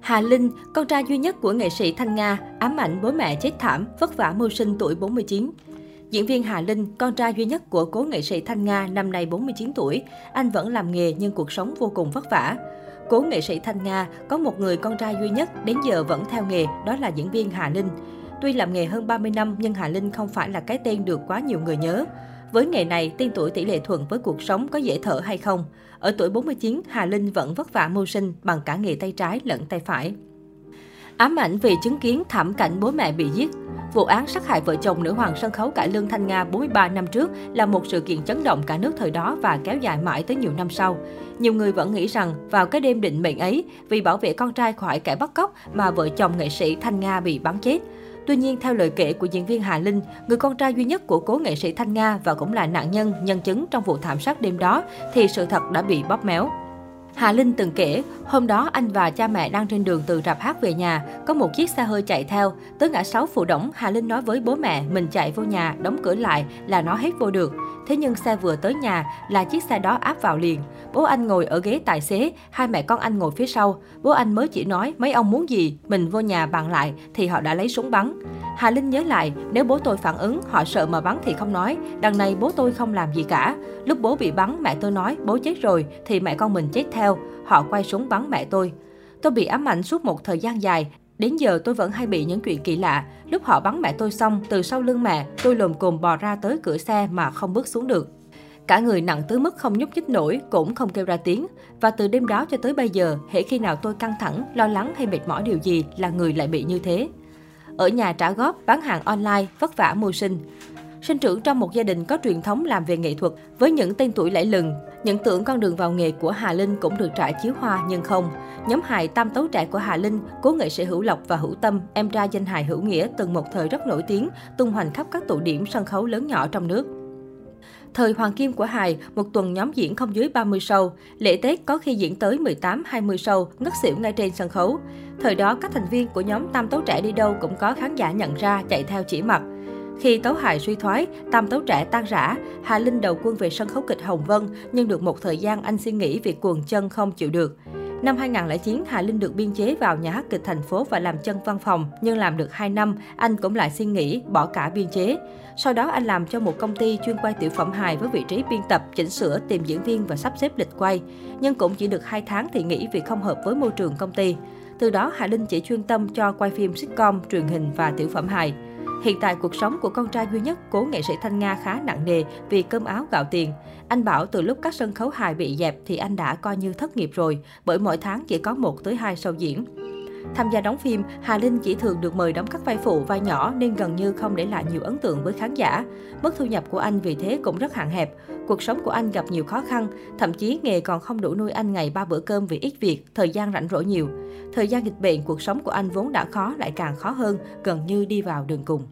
Hà Linh, con trai duy nhất của nghệ sĩ Thanh Nga, ám ảnh bố mẹ chết thảm, vất vả mưu sinh tuổi 49. Diễn viên Hà Linh, con trai duy nhất của cố nghệ sĩ Thanh Nga, năm nay 49 tuổi, anh vẫn làm nghề nhưng cuộc sống vô cùng vất vả. Cố nghệ sĩ Thanh Nga có một người con trai duy nhất đến giờ vẫn theo nghề, đó là diễn viên Hà Linh. Tuy làm nghề hơn 30 năm nhưng Hà Linh không phải là cái tên được quá nhiều người nhớ. Với nghề này, tiên tuổi tỷ lệ thuận với cuộc sống có dễ thở hay không? Ở tuổi 49, Hà Linh vẫn vất vả mưu sinh bằng cả nghề tay trái lẫn tay phải. Ám ảnh vì chứng kiến thảm cảnh bố mẹ bị giết. Vụ án sát hại vợ chồng nữ hoàng sân khấu cải lương Thanh Nga 43 năm trước là một sự kiện chấn động cả nước thời đó và kéo dài mãi tới nhiều năm sau. Nhiều người vẫn nghĩ rằng vào cái đêm định mệnh ấy, vì bảo vệ con trai khỏi kẻ bắt cóc mà vợ chồng nghệ sĩ Thanh Nga bị bắn chết. Tuy nhiên, theo lời kể của diễn viên Hà Linh, người con trai duy nhất của cố nghệ sĩ Thanh Nga và cũng là nạn nhân, nhân chứng trong vụ thảm sát đêm đó, thì sự thật đã bị bóp méo. Hà Linh từng kể, hôm đó anh và cha mẹ đang trên đường từ rạp hát về nhà, có một chiếc xe hơi chạy theo. Tới ngã sáu phụ đổng, Hà Linh nói với bố mẹ mình chạy vô nhà, đóng cửa lại là nó hết vô được. Thế nhưng xe vừa tới nhà là chiếc xe đó áp vào liền. Bố anh ngồi ở ghế tài xế, hai mẹ con anh ngồi phía sau. Bố anh mới chỉ nói mấy ông muốn gì, mình vô nhà bàn lại thì họ đã lấy súng bắn. Hà Linh nhớ lại, nếu bố tôi phản ứng, họ sợ mà bắn thì không nói. Đằng này bố tôi không làm gì cả. Lúc bố bị bắn, mẹ tôi nói bố chết rồi, thì mẹ con mình chết theo. Họ quay súng bắn mẹ tôi. Tôi bị ám ảnh suốt một thời gian dài. Đến giờ tôi vẫn hay bị những chuyện kỳ lạ. Lúc họ bắn mẹ tôi xong, từ sau lưng mẹ, tôi lồm cồm bò ra tới cửa xe mà không bước xuống được. Cả người nặng tới mức không nhúc nhích nổi, cũng không kêu ra tiếng. Và từ đêm đó cho tới bây giờ, hễ khi nào tôi căng thẳng, lo lắng hay mệt mỏi điều gì là người lại bị như thế ở nhà trả góp, bán hàng online, vất vả mưu sinh. Sinh trưởng trong một gia đình có truyền thống làm về nghệ thuật với những tên tuổi lẫy lừng, những tưởng con đường vào nghề của Hà Linh cũng được trải chiếu hoa nhưng không. Nhóm hài Tam Tấu Trẻ của Hà Linh, cố nghệ sĩ Hữu Lộc và Hữu Tâm, em trai danh hài Hữu Nghĩa từng một thời rất nổi tiếng, tung hoành khắp các tụ điểm sân khấu lớn nhỏ trong nước. Thời hoàng kim của hài, một tuần nhóm diễn không dưới 30 show. Lễ Tết có khi diễn tới 18-20 show, ngất xỉu ngay trên sân khấu. Thời đó, các thành viên của nhóm Tam Tấu Trẻ đi đâu cũng có khán giả nhận ra chạy theo chỉ mặt. Khi tấu hài suy thoái, tam tấu trẻ tan rã, Hà Linh đầu quân về sân khấu kịch Hồng Vân, nhưng được một thời gian anh xin nghỉ vì cuồng chân không chịu được. Năm 2009, Hà Linh được biên chế vào nhà hát kịch thành phố và làm chân văn phòng, nhưng làm được 2 năm, anh cũng lại xin nghỉ, bỏ cả biên chế. Sau đó anh làm cho một công ty chuyên quay tiểu phẩm hài với vị trí biên tập, chỉnh sửa, tìm diễn viên và sắp xếp lịch quay. Nhưng cũng chỉ được 2 tháng thì nghỉ vì không hợp với môi trường công ty. Từ đó, Hà Linh chỉ chuyên tâm cho quay phim sitcom, truyền hình và tiểu phẩm hài. Hiện tại cuộc sống của con trai duy nhất cố nghệ sĩ Thanh Nga khá nặng nề vì cơm áo gạo tiền. Anh bảo từ lúc các sân khấu hài bị dẹp thì anh đã coi như thất nghiệp rồi, bởi mỗi tháng chỉ có một tới hai show diễn. Tham gia đóng phim, Hà Linh chỉ thường được mời đóng các vai phụ, vai nhỏ nên gần như không để lại nhiều ấn tượng với khán giả. Mức thu nhập của anh vì thế cũng rất hạn hẹp. Cuộc sống của anh gặp nhiều khó khăn, thậm chí nghề còn không đủ nuôi anh ngày ba bữa cơm vì ít việc, thời gian rảnh rỗi nhiều. Thời gian dịch bệnh, cuộc sống của anh vốn đã khó lại càng khó hơn, gần như đi vào đường cùng.